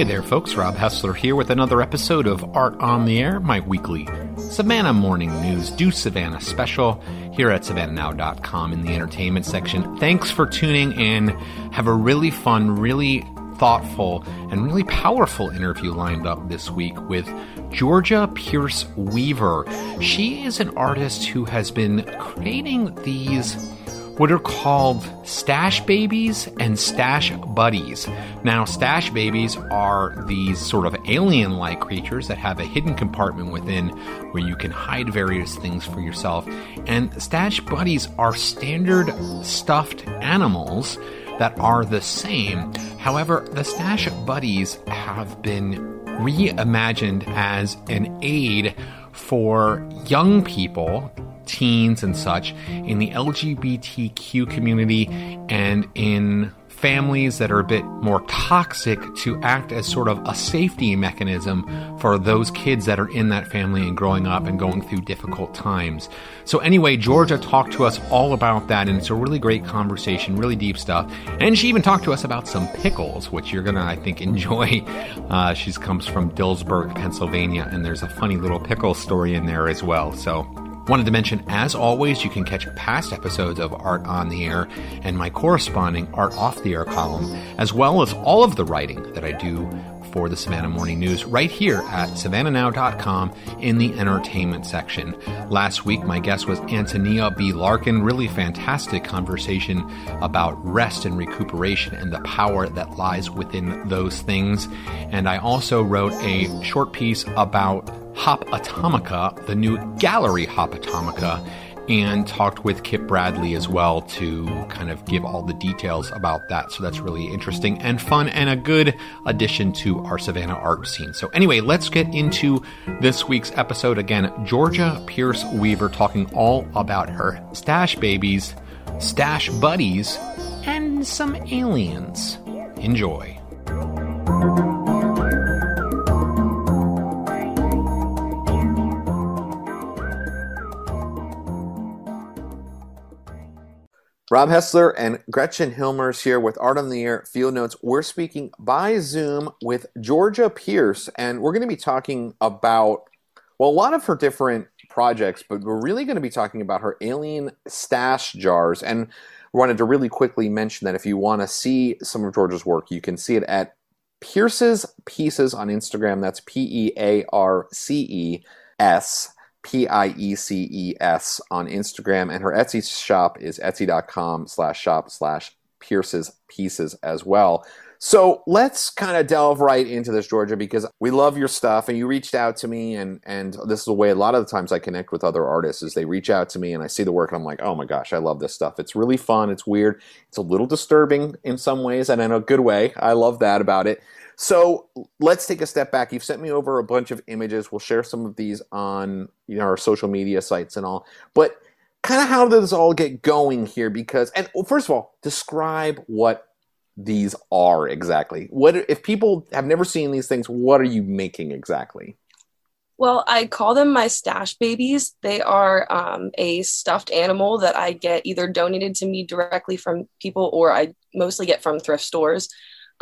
Hey there, folks. Rob Hessler here with another episode of Art on the Air, my weekly Savannah Morning News Do Savannah special here at savannahnow.com in the entertainment section. Thanks for tuning in. Have a really fun, really thoughtful, and really powerful interview lined up this week with Georgia Pearce Weaver. She is an artist who has been creating these what are called stash babies and stash buddies. Now, stash babies are these sort of alien like creatures that have a hidden compartment within where you can hide various things for yourself. And stash buddies are standard stuffed animals that are the same. However, the stash buddies have been reimagined as an aid for young people teens and such in the LGBTQ community and in families that are a bit more toxic to act as sort of a safety mechanism for those kids that are in that family and growing up and going through difficult times. So, anyway, Georgia talked to us all about that, and it's a really great conversation, really deep stuff. And she even talked to us about some pickles, which you're going to, I think, enjoy. Uh, she comes from Dillsburg, Pennsylvania, and there's a funny little pickle story in there as well. So, Wanted to mention, as always, you can catch past episodes of Art on the Air and my corresponding Art Off the Air column, as well as all of the writing that I do for the Savannah Morning News right here at savannahnow.com in the entertainment section. Last week, my guest was Antonia B. Larkin. Really fantastic conversation about rest and recuperation and the power that lies within those things. And I also wrote a short piece about Hop Atomica, the new gallery Hop Atomica, and talked with Kip Bradley as well to kind of give all the details about that. So that's really interesting and fun and a good addition to our Savannah art scene. So, anyway, let's get into this week's episode. Again, Georgia Pearce Weaver talking all about her stash babies, stash buddies, and some aliens. Enjoy. Rob Hessler and Gretchen Hilmers here with Art on the Air Field Notes. We're speaking by Zoom with Georgia Pearce, and we're going to be talking about, well, a lot of her different projects, but we're really going to be talking about her alien stash jars. And wanted to really quickly mention that if you want to see some of Georgia's work, you can see it at Pearce's Pieces on Instagram. That's P E A R C E S P I E C E S on Instagram, and her Etsy shop is etsy.com slash shop slash Pearce's Pieces as well. So let's kind of delve right into this, Georgia, because we love your stuff, and you reached out to me, and and this is the way a lot of the times I connect with other artists is they reach out to me, and I see the work, and I'm like, oh my gosh, I love this stuff. It's really fun. It's weird. It's a little disturbing in some ways, and in a good way. I love that about it. So let's take a step back. You've sent me over a bunch of images. We'll share some of these on you know our social media sites and all. But kind of how does this all get going here? Because and well, first of all, describe what these are exactly. What if people have never seen these things? What are you making exactly? Well, I call them my stash babies. They are um, a stuffed animal that I get either donated to me directly from people or I mostly get from thrift stores.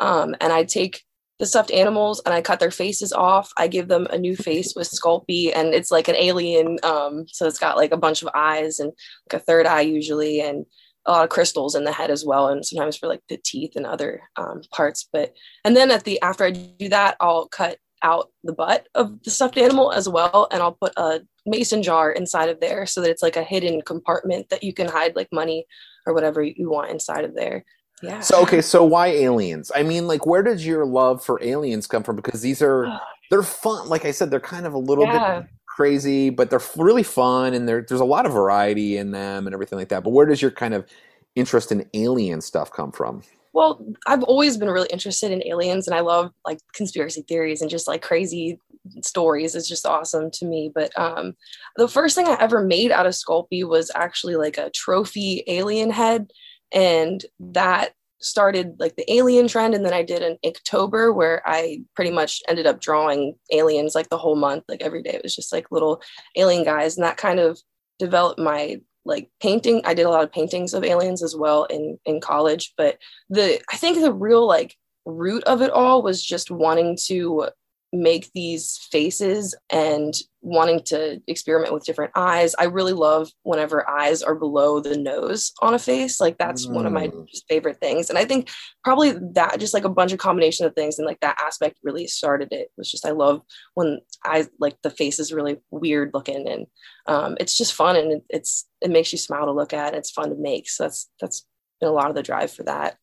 Um, and I take the stuffed animals and I cut their faces off. I give them a new face with Sculpey and it's like an alien. Um, so it's got like a bunch of eyes and like a third eye usually and a lot of crystals in the head as well. And sometimes for like the teeth and other um, parts. But, and then at the, after I do that, I'll cut out the butt of the stuffed animal as well. And I'll put a mason jar inside of there so that it's like a hidden compartment that you can hide like money or whatever you want inside of there. Yeah. So okay, so why aliens? I mean, like, where does your love for aliens come from? Because these are they're fun. Like I said, they're kind of a little yeah. bit crazy, but they're really fun, and there's a lot of variety in them and everything like that. But where does your kind of interest in alien stuff come from? Well, I've always been really interested in aliens, and I love like conspiracy theories and just like crazy stories. It's just awesome to me. But um, the first thing I ever made out of Sculpey was actually like a trophy alien head and that started like the alien trend. And then i did an october where i pretty much ended up drawing aliens like the whole month. Like every day it was just like little alien guys. And that kind of developed my like painting. I did a lot of paintings of aliens as well in in college. But the i think the real like root of it all was just wanting to make these faces and wanting to experiment with different eyes. I really love whenever eyes are below the nose on a face. Like that's mm. one of my mm. favorite things. And I think probably that just like a bunch of combination of things and like that aspect really started it. it was just I love when I like the face is really weird looking and um, it's just fun and it, it's it makes you smile to look at. it's fun to make. So that's that's been a lot of the drive for that.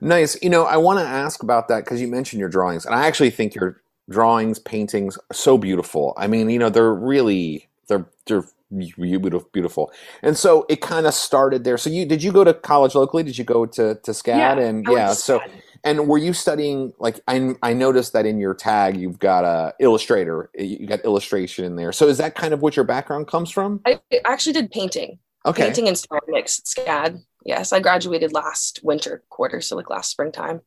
Nice. You know, I want to ask about that because you mentioned your drawings, and I actually think your drawings, paintings, so beautiful. I mean, you know, they're really they're they're beautiful. beautiful. And so it kind of started there. So you did you go to college locally? Did you go to to SCAD? Yeah, and yeah, so and were you studying like I I noticed that in your tag you've got a illustrator, you got illustration in there. So is that kind of what your background comes from? I actually did painting. Okay. Painting and ceramics at SCAD. Yes, I graduated last winter quarter, so like last springtime.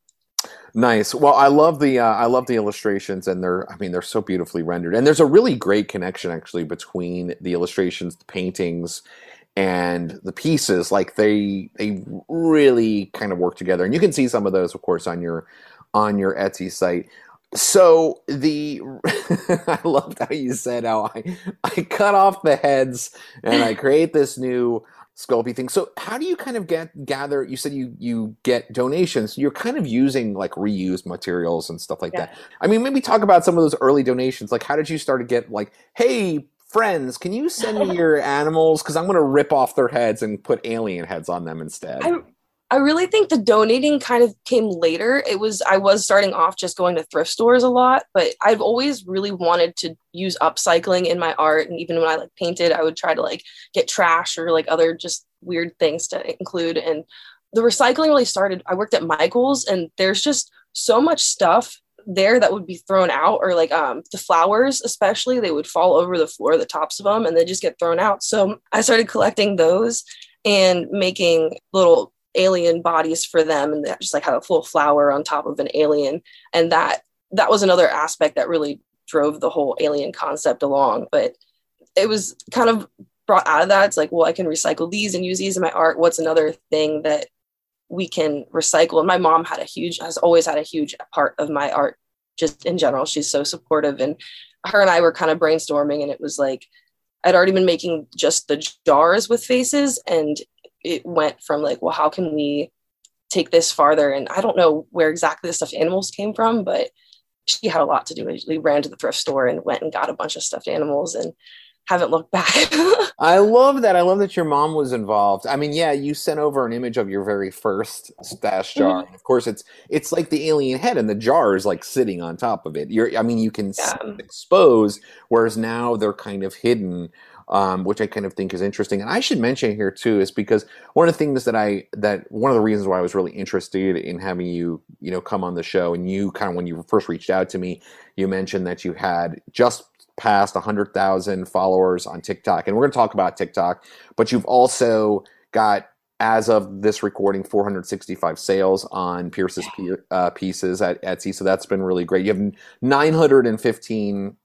Nice. Well, I love the uh, I love the illustrations, and they're I mean they're so beautifully rendered, and there's a really great connection actually between the illustrations, the paintings, and the pieces. Like they they really kind of work together, and you can see some of those, of course, on your on your Etsy site. So the I loved how you said how I I cut off the heads and I create this new Sculpey thing. So how do you kind of get gather? You said you you get donations. You're kind of using like reused materials and stuff like yeah. that. I mean, maybe talk about some of those early donations. Like, how did you start to get like, hey, friends, can you send me your animals? Because I'm going to rip off their heads and put alien heads on them instead. I, I really think the donating kind of came later. It was I was starting off just going to thrift stores a lot, but I've always really wanted to use upcycling in my art. And even when I like painted, I would try to like get trash or like other just weird things to include. And the recycling really started I worked at Michael's and there's just so much stuff there that would be thrown out or like um the flowers especially they would fall over the floor the tops of them and they just get thrown out. So i started collecting those and making little alien bodies for them and that just like have a full flower on top of an alien. And that that was another aspect that really drove the whole alien concept along. But it was kind of brought out of that it's like well i can recycle these and use these in my art. What's another thing that we can recycle? And my mom had a huge has always had a huge part of my art just in general. She's so supportive. And her and i were kind of brainstorming and it was like i'd already been making just the jars with faces and it went from like, well, how can we take this farther? And I don't know where exactly the stuffed animals came from, but she had a lot to do. We ran to the thrift store and went and got a bunch of stuffed animals and haven't looked back. I love that. I love that your mom was involved. I mean, yeah, you sent over an image of your very first stash jar. Mm-hmm. Of course, it's it's like the alien head, and the jar is like sitting on top of it. You're, I mean, you can yeah. expose, whereas now they're kind of hidden um, which I kind of think is interesting. And I should mention here too is because one of the things that I that one of the reasons why I was really interested in having you you know come on the show and you kind of when you first reached out to me, you mentioned that you had just passed 100,000 followers on TikTok. And we're going to talk about TikTok, but you've also got as of this recording 465 sales on Pearce's uh, pieces at Etsy. So that's been really great. You have 915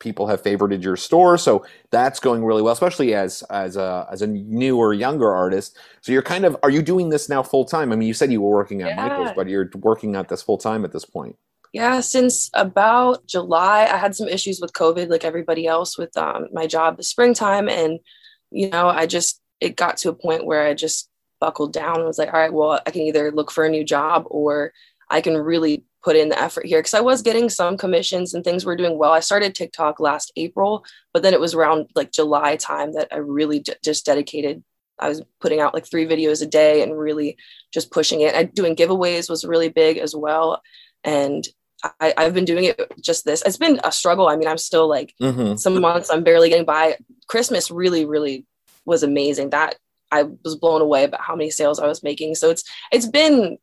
people have favorited your store so that's going really well especially as as a as a newer younger artist. So you're kind of are you doing this now full time i mean you said you were working at yeah. michael's but you're working at this full time at this point. Yeah since about july i had some issues with covid like everybody else with um, my job the springtime and you know i just it got to a point where i just buckled down and was like all right well i can either look for a new job or i can really put in the effort here because I was getting some commissions and things were doing well. I started TikTok last April, but then it was around like July time that I really j- just dedicated. I was putting out like three videos a day and really just pushing it. I doing giveaways was really big as well. And I, have been doing it just this. It's been a struggle. I mean, I'm still like mm-hmm. some months I'm barely getting by. Christmas really, really was amazing. That I was blown away about how many sales I was making. So it's it's been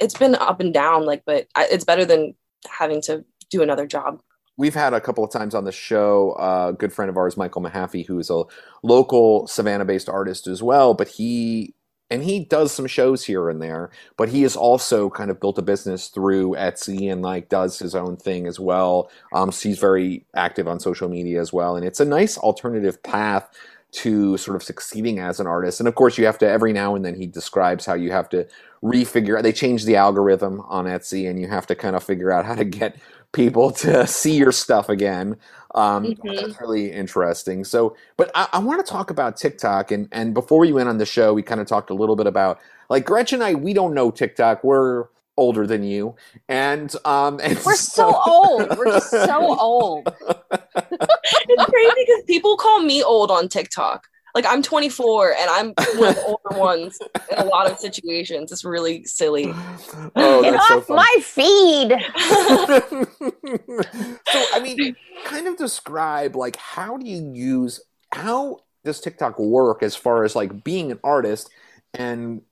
it's been up and down like but it's better than having to do another job. We've had a couple of times on the show a good friend of ours michael mahaffey who is a local savannah based artist as well but he and he does some shows here and there but he has also kind of built a business through etsy and like does his own thing as well. Um, so he's very active on social media as well and it's a nice alternative path to sort of succeeding as an artist. And of course, you have to every now and then he describes how you have to refigure. They change the algorithm on Etsy, and you have to kind of figure out how to get people to see your stuff again. Um, mm-hmm. That's really interesting. So, but I, I want to talk about TikTok, and and before we went on the show, we kind of talked a little bit about like Gretchen and I. We don't know TikTok. We're older than you, and um, and we're so, so old. We're just so old. it's crazy because people call me old on TikTok. Like I'm 24 and I'm one of the older ones in a lot of situations. It's really silly. Oh, Get off so my feed. so I mean, kind of describe like how do you use how does TikTok work as far as like being an artist and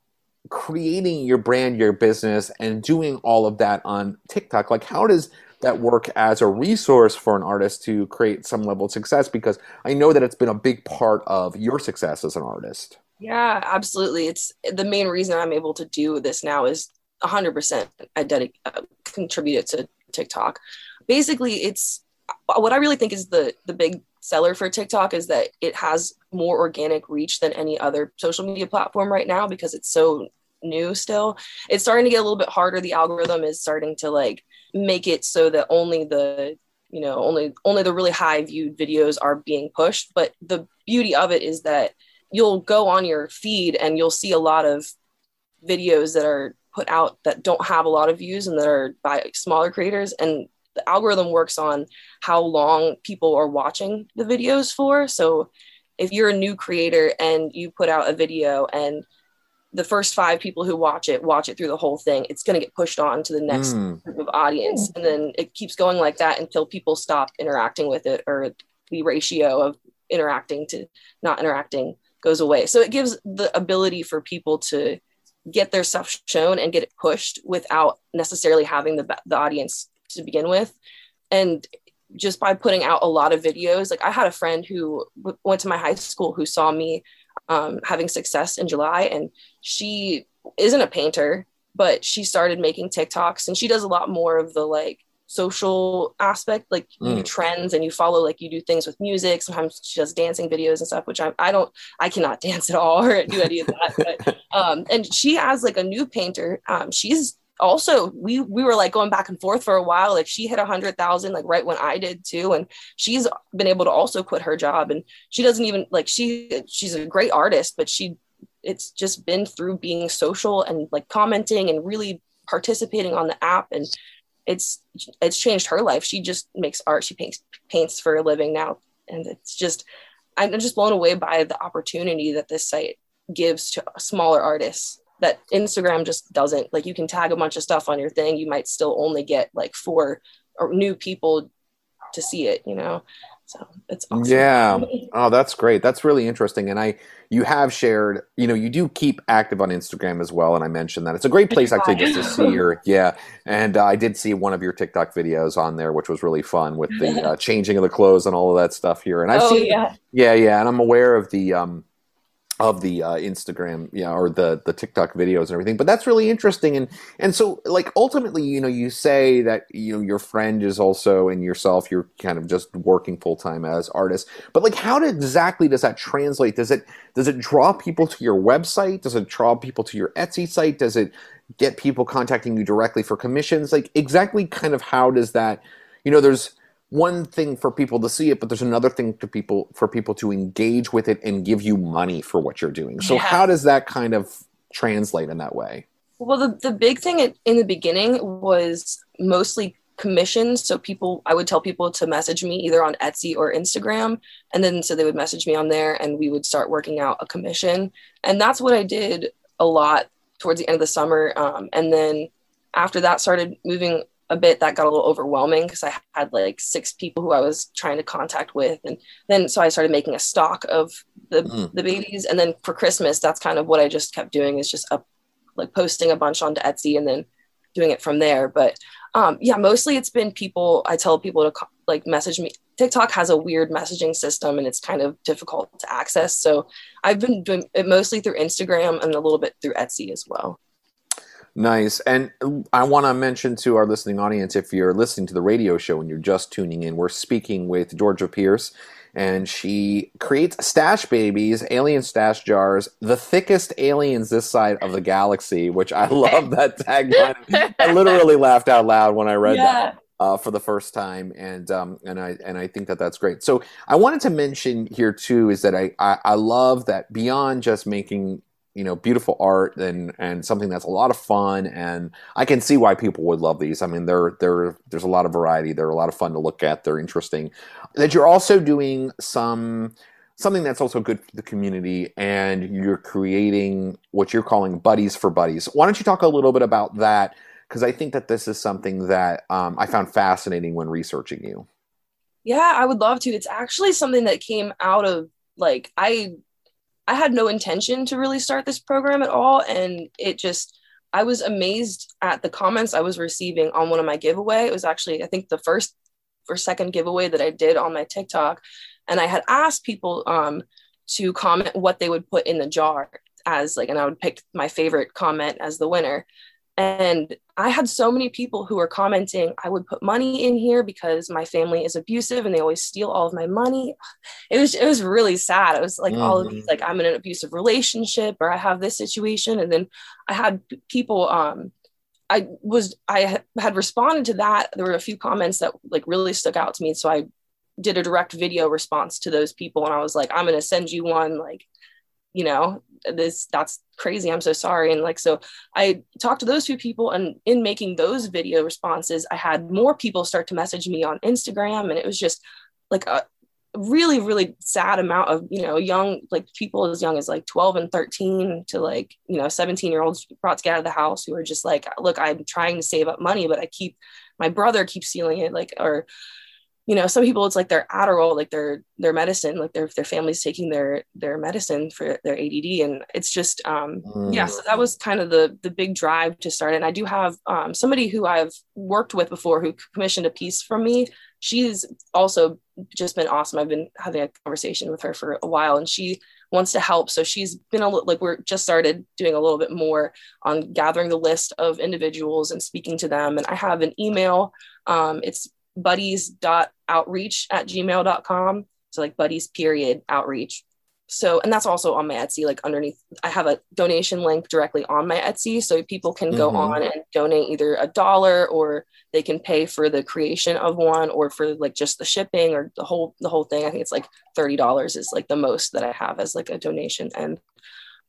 creating your brand, your business, and doing all of that on TikTok? Like, how does that work as a resource for an artist to create some level of success? Because I know that it's been a big part of your success as an artist. Yeah, absolutely. It's the main reason I'm able to do this now is 100% I dedic- uh, contributed to TikTok. Basically, it's what I really think is the the big seller for TikTok is that it has more organic reach than any other social media platform right now because it's so new still. It's starting to get a little bit harder. The algorithm is starting to like make it so that only the you know only only the really high viewed videos are being pushed but the beauty of it is that you'll go on your feed and you'll see a lot of videos that are put out that don't have a lot of views and that are by smaller creators and the algorithm works on how long people are watching the videos for so if you're a new creator and you put out a video and the first five people who watch it watch it through the whole thing. It's going to get pushed on to the next mm. group of audience and then it keeps going like that until people stop interacting with it or the ratio of interacting to not interacting goes away. So it gives the ability for people to get their stuff shown and get it pushed without necessarily having the, the audience to begin with. And just by putting out a lot of videos like i had a friend who w- went to my high school who saw me um, having success in July. And she isn't a painter, but she started making TikToks and she does a lot more of the like social aspect, like mm. trends and you follow, like you do things with music. Sometimes she does dancing videos and stuff, which I, I don't, I cannot dance at all or do any of that. but, um, and she has like a new painter, um, she's also we we were like going back and forth for a while. Like she hit a hundred thousand like right when i did too and she's been able to also quit her job and she doesn't even like she she's a great artist but she it's just been through being social and like commenting and really participating on the app and it's it's changed her life. She just makes art. She paints paints for a living now and it's just i'm just blown away by the opportunity that this site gives to smaller artists that Instagram just doesn't. Like you can tag a bunch of stuff on your thing, you might still only get like four or new people to see it, you know. So it's awesome. Yeah. Oh, that's great. That's really interesting. And I you have shared, you know, you do keep active on Instagram as well. And I mentioned that it's a great place actually just to see your yeah. And uh, I did see one of your TikTok videos on there, which was really fun with the uh, changing of the clothes and all of that stuff here. And I've oh, seen yeah. yeah, yeah, and I'm aware of the um of the uh, Instagram, yeah, or the the TikTok videos and everything. But that's really interesting, and and so like ultimately, you know, you say that you know your friend is also and yourself, you're kind of just working full time as artists. But like, how exactly does that translate? Does it does it draw people to your website? Does it draw people to your Etsy site? Does it get people contacting you directly for commissions? Like exactly, kind of how does that? You know, there's one thing for people to see it, but there's another thing to people for people to engage with it and give you money for what you're doing. So yeah. how does that kind of translate in that way? Well, the, the big thing in the beginning was mostly commissions. So people, I would tell people to message me either on Etsy or Instagram. And then so they would message me on there and we would start working out a commission. And that's what I did a lot towards the end of the summer. Um, and then after that started moving a bit that got a little overwhelming because I had like six people who I was trying to contact with. And then so I started making a stock of the, mm. the babies. And then for Christmas, that's kind of what I just kept doing is just up like posting a bunch onto Etsy and then doing it from there. But um, yeah, mostly it's been people, I tell people to like message me. TikTok has a weird messaging system and it's kind of difficult to access. So I've been doing it mostly through Instagram and a little bit through Etsy as well. Nice. And I want to mention to our listening audience if you're listening to the radio show and you're just tuning in, we're speaking with Georgia Pearce. and she creates stash babies, alien stash jars, the thickest aliens this side of the galaxy, which I love that tagline. I literally laughed out loud when I read yeah. that. Uh, for the first time, and um, and I and I think that that's great. So I wanted to mention here too is that I, I, I love that beyond just making you know beautiful art and and something that's a lot of fun and I can see why people would love these. I mean, they're they're there's a lot of variety. They're a lot of fun to look at. They're interesting. That you're also doing some something that's also good for the community and you're creating what you're calling buddies for buddies. Why don't you talk a little bit about that? Because I think that this is something that um, I found fascinating when researching you. Yeah, I would love to. It's actually something that came out of like I I had no intention to really start this program at all. And it just, I was amazed at the comments I was receiving on one of my giveaway. It was actually, I think, the first or second giveaway that I did on my TikTok. And I had asked people um, to comment what they would put in the jar as like, and I would pick my favorite comment as the winner. And I had so many people who were commenting, I would put money in here because my family is abusive and they always steal all of my money. It was it was really sad. It was like mm-hmm. all of these, mm-hmm. like I'm in an abusive relationship or I have this situation. And then I had people um I was I had responded to that. There were a few comments that like really stuck out to me. So I did a direct video response to those people and I was like, I'm gonna send you one like you know this that's crazy i'm so sorry. And like so i talked to those few people and in making those video responses i had more people start to message me on instagram. And it was just like a really really sad amount of you know young like people as young as like 12 and 13 to like you know 17 year olds brought to get out of the house who are just like look i'm trying to save up money but i keep my brother keeps stealing it like or you know some people it's like their adderall like their their medicine like their their family's taking their their medicine for their add and it's just um mm. yeah so that was kind of the the big drive to start and i do have um, somebody who i've worked with before who commissioned a piece from me. She's also just been awesome. I've been having a conversation with her for a while and she wants to help. So she's been a little like we're just started doing a little bit more on gathering the list of individuals and speaking to them. And i have an email um, it's buddies.outreach at gmail.com. So like buddies period outreach. So, and that's also on my Etsy, like underneath, I have a donation link directly on my Etsy. So people can go mm-hmm. on and donate either a dollar or they can pay for the creation of one or for like just the shipping or the whole, the whole thing. I think it's like $30 is like the most that I have as like a donation. And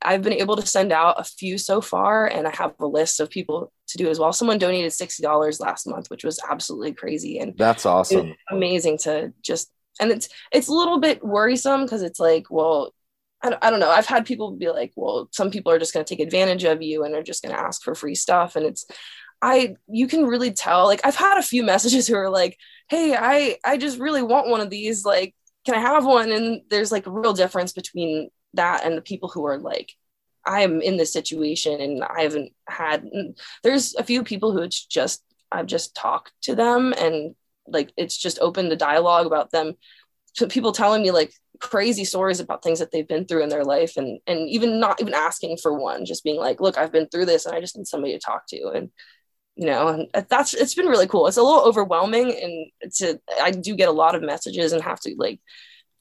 I've been able to send out a few so far, and I have a list of people to do as well. Someone donated sixty dollars last month, which was absolutely crazy, and that's awesome. Amazing to just, and it's it's a little bit worrisome because it's like, well, I don't, I don't know. I've had people be like, well, some people are just going to take advantage of you and are just going to ask for free stuff, and it's, I you can really tell. Like I've had a few messages who are like, hey, I I just really want one of these, like can I have one? And there's like a real difference between that and the people who are like i'm in this situation and i haven't had there's a few people who it's just i've just talked to them and like it's just opened the dialogue about them. So people telling me like crazy stories about things that they've been through in their life and and even not even asking for one just being like look i've been through this and i just need somebody to talk to. And you know and that's it's been really cool. It's a little overwhelming and it's a, i do get a lot of messages and have to like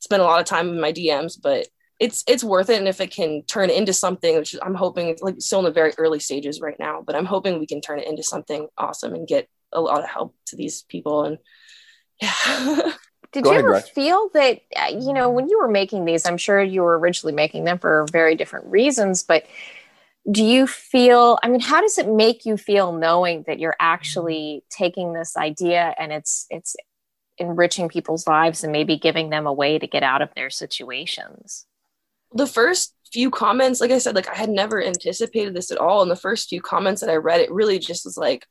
spend a lot of time in my dms but it's it's worth it. And if it can turn into something which i'm hoping like still in the very early stages right now but i'm hoping we can turn it into something awesome and get a lot of help to these people. And yeah. Did Go you ahead, ever Gretch. feel that uh, you know when you were making these i'm sure you were originally making them for very different reasons but do you feel i mean how does it make you feel knowing that you're actually taking this idea and it's it's enriching people's lives and maybe giving them a way to get out of their situations the first few comments, like I said, like I had never anticipated this at all. And the first few comments that I read, it really just was like,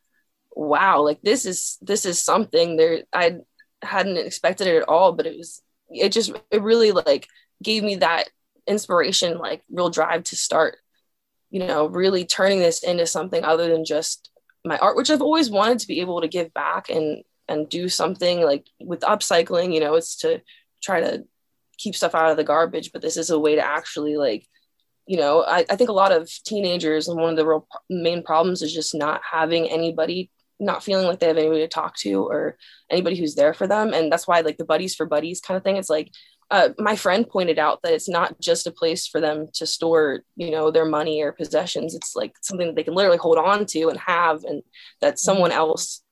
wow, like this is this is something there I hadn't expected it at all, but it was it just it really like gave me that inspiration, like real drive to start, you know, really turning this into something other than just my art, which I've always wanted to be able to give back and and do something like with upcycling, you know, it's to try to keep stuff out of the garbage, but this is a way to actually like, you know, I, I think a lot of teenagers and one of the real main problems is just not having anybody, not feeling like they have anybody to talk to or anybody who's there for them. And that's why like the buddies for buddies kind of thing, it's like uh, my friend pointed out that it's not just a place for them to store, you know, their money or possessions. It's like something that they can literally hold on to and have, and that mm-hmm. someone else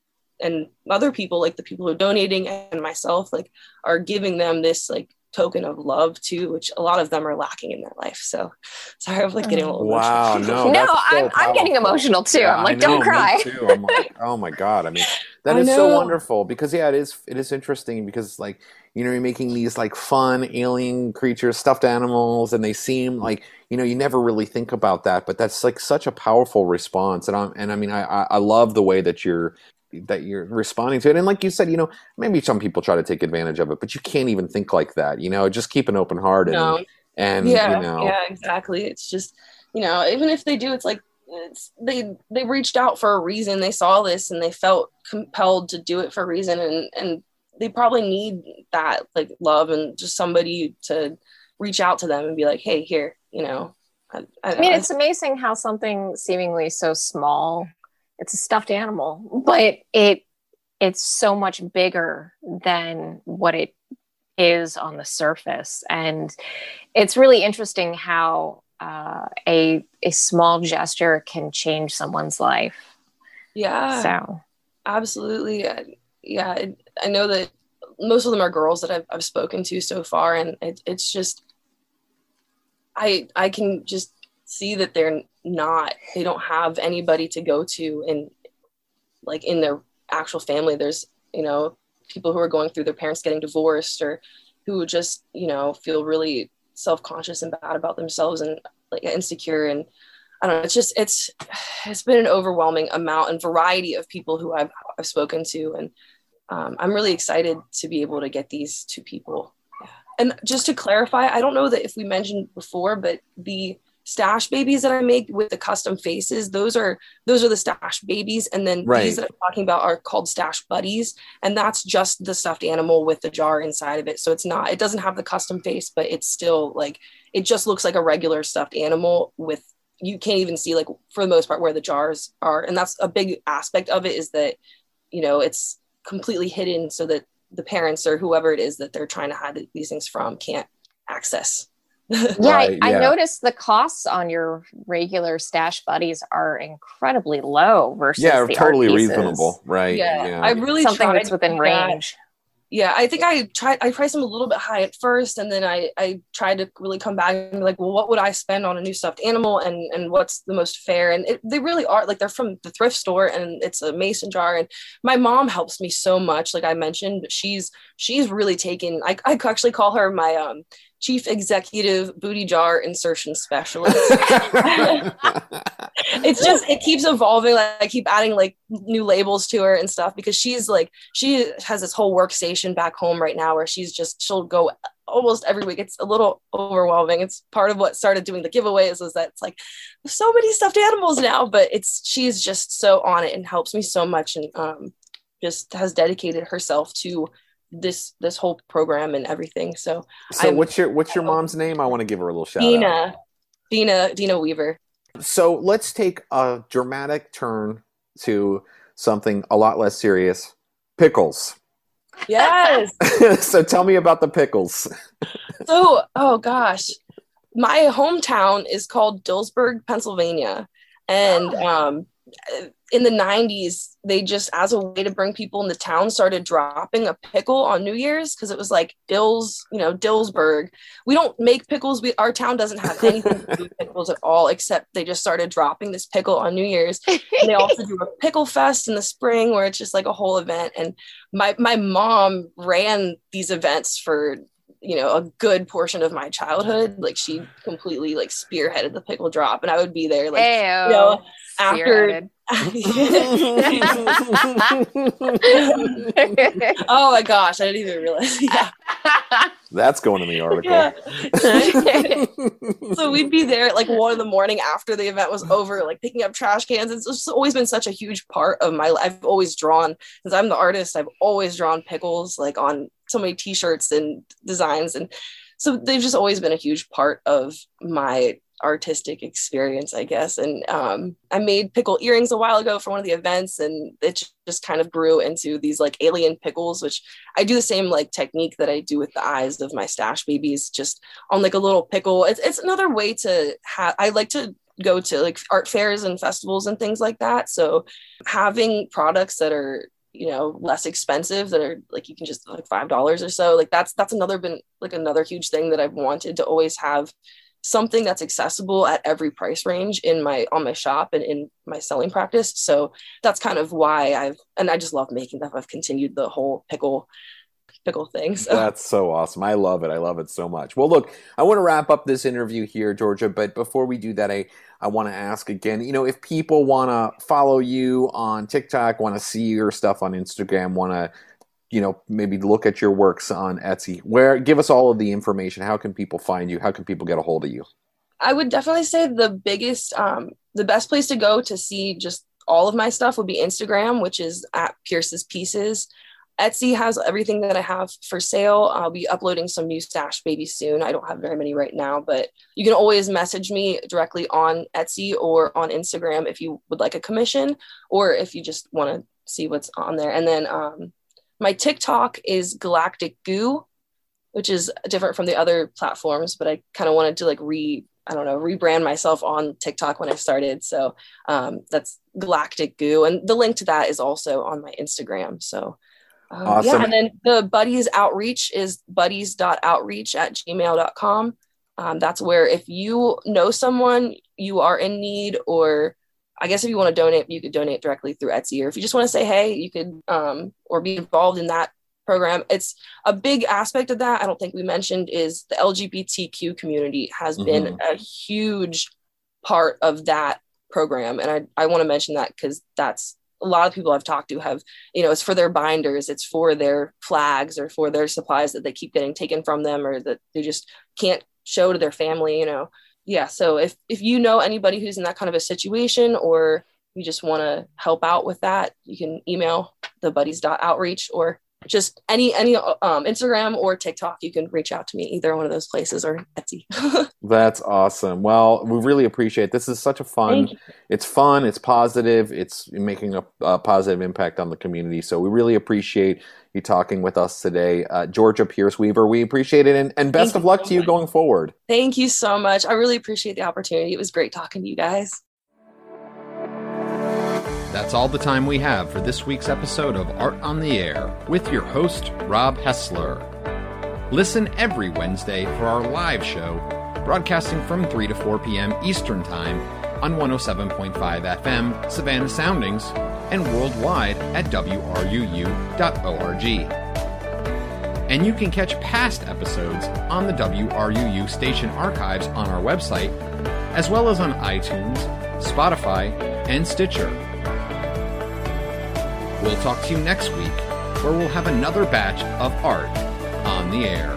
and other people, like the people who are donating and myself, like are giving them this like token of love too, which a lot of them are lacking in their life. So sorry, I'm like getting oh. a little wow. Emotional. No, no, I'm, I'm getting emotional too. Yeah, I'm like, know, don't cry. I'm like, oh my god. I mean, that I is know. so wonderful because yeah, it is. It is interesting because like you know you're making these like fun alien creatures, stuffed animals, and they seem like you know you never really think about that, but that's like such a powerful response. And I'm and I mean I I love the way that you're that you're responding to it. And like you said, you know, maybe some people try to take advantage of it, but you can't even think like that. You know, just keep an open heart and no. and yeah, you know. yeah, exactly. It's just you know, even if they do, it's like it's, they they reached out for a reason. They saw this and they felt compelled to do it for a reason, and and they probably need that like love and just somebody to reach out to them and be like, hey, here, you know. I, I, I mean, it's amazing how something seemingly so small it's a stuffed animal, but it it's so much bigger than what it is on the surface, and it's really interesting how uh, a a small gesture can change someone's life. Yeah. So absolutely, yeah. I know that most of them are girls that I've, I've spoken to so far, and it, it's just I I can just see that they're not they don't have anybody to go to and like in their actual family there's you know people who are going through their parents getting divorced or who just you know feel really self-conscious and bad about themselves and like insecure and I don't know. It's just it's it's been an overwhelming amount and variety of people who I've I've spoken to, and um, I'm really excited to be able to get these to people. And just to clarify, I don't know that if we mentioned before, but the stash babies that I make with the custom faces, those are those are the stash babies. And then right. these that I'm talking about are called stash buddies. And that's just the stuffed animal with the jar inside of it. So it's not, it doesn't have the custom face, but it's still like it just looks like a regular stuffed animal with you can't even see like for the most part where the jars are. And that's a big aspect of it is that, you know, it's completely hidden so that the parents or whoever it is that they're trying to hide these things from can't access yeah, right, I, yeah, I, noticed the costs on your regular stash buddies are incredibly low versus yeah, totally reasonable, right? Yeah, yeah. I really something that's within range. Yeah, I think I tried. I priced them a little bit high at first, and then I I tried to really come back and be like, well, what would I spend on a new stuffed animal, and and what's the most fair? And it, they really are like they're from the thrift store, and it's a mason jar. And my mom helps me so much, like I mentioned, but she's she's really taken. I I actually call her my um chief executive booty jar insertion specialist. it's just it keeps evolving. Like I keep adding like new labels to her and stuff because she's like she has this whole workstation back home right now where she's just she'll go almost every week. It's a little overwhelming. It's part of what started doing the giveaways is that it's like so many stuffed animals now, but it's she's just so on it and helps me so much and um just has dedicated herself to this this whole program and everything. So, so I'm, what's your what's your mom's name? I want to give her a little shout Dina, out. Dina, Dina Weaver. So let's take a dramatic turn to something a lot less serious. Pickles. Yes. so tell me about the pickles. so, oh gosh, my hometown is called Dillsburg, Pennsylvania, and oh. um, in the 90s they just as a way to bring people in the town started dropping a pickle on new year's because it was like dills you know dillsburg. We don't make pickles. We our town doesn't have anything to do with pickles at all except they just started dropping this pickle on new year's. And they also do a pickle fest in the spring where it's just like a whole event. And my my mom ran these events for you know a good portion of my childhood like she completely like spearheaded the pickle drop and i would be there like Ayo. you know after oh my gosh, I didn't even realize. Yeah. That's going in the article. Yeah. so we'd be there at like one in the morning after the event was over, like picking up trash cans. It's just always been such a huge part of my life. I've always drawn, since I'm the artist, I've always drawn pickles like on so many t-shirts and designs. And so they've just always been a huge part of my artistic experience, I guess. And um, I made pickle earrings a while ago for one of the events, and it just kind of grew into these like alien pickles, which I do the same like technique that I do with the eyes of my stash babies, just on like a little pickle. It's, it's another way to have, I like to go to like art fairs and festivals and things like that. So having products that are you know less expensive that are like you can just like five dollars or so like that's that's another been like another huge thing that i've wanted to always have something that's accessible at every price range in my on my shop and in my selling practice. So that's kind of why i've and i just love making them i've continued the whole pickle pickle thing so. that's so awesome i love it i love it so much well look i want to wrap up this interview here georgia but before we do that i I want to ask again, you know, if people want to follow you on TikTok, want to see your stuff on Instagram, want to, you know, maybe look at your works on Etsy, where give us all of the information. How can people find you? How can people get a hold of you? I would definitely say the biggest, um, the best place to go to see just all of my stuff would be Instagram, which is at Pearce's Pieces. Etsy has everything that I have for sale. I'll be uploading some new stash babies soon. I don't have very many right now, but you can always message me directly on Etsy or on Instagram if you would like a commission or if you just want to see what's on there. And then um, my TikTok is Galactic Goo, which is different from the other platforms, but I kind of wanted to like re I don't know, rebrand myself on TikTok when I started. So um, that's Galactic Goo. And the link to that is also on my Instagram. So um, awesome. Yeah, and then the buddies outreach is buddies.outreach at gmail.com. Um, that's where if you know someone you are in need, or I guess if you want to donate, you could donate directly through Etsy, or if you just want to say hey, you could um, or be involved in that program. It's a big aspect of that. I don't think we mentioned is the LGBTQ community has mm-hmm. been a huge part of that program, and I I want to mention that because that's a lot of people I've talked to have, you know, it's for their binders, it's for their flags or for their supplies that they keep getting taken from them or that they just can't show to their family, you know. Yeah. So if if you know anybody who's in that kind of a situation or you just want to help out with that, you can email the buddies.outreach or just any any um, Instagram or TikTok, you can reach out to me either one of those places or Etsy. That's awesome. Well, we really appreciate it. this. Is such a fun. It's fun. It's positive. It's making a, a, positive impact on the community. So we really appreciate you talking with us today, uh, Georgia Pearce Weaver. We appreciate it, and, and best Thank of luck so to you going forward. Thank you so much. I really appreciate the opportunity. It was great talking to you guys. That's all the time we have for this week's episode of Art on the Air with your host, Rob Hessler. Listen every Wednesday for our live show, broadcasting from 3 to 4 p.m. Eastern Time on 107.5 FM, Savannah Soundings, and worldwide at WRUU.org. And you can catch past episodes on the WRUU station archives on our website, as well as on iTunes, Spotify, and Stitcher. We'll talk to you next week, where we'll have another batch of art on the air.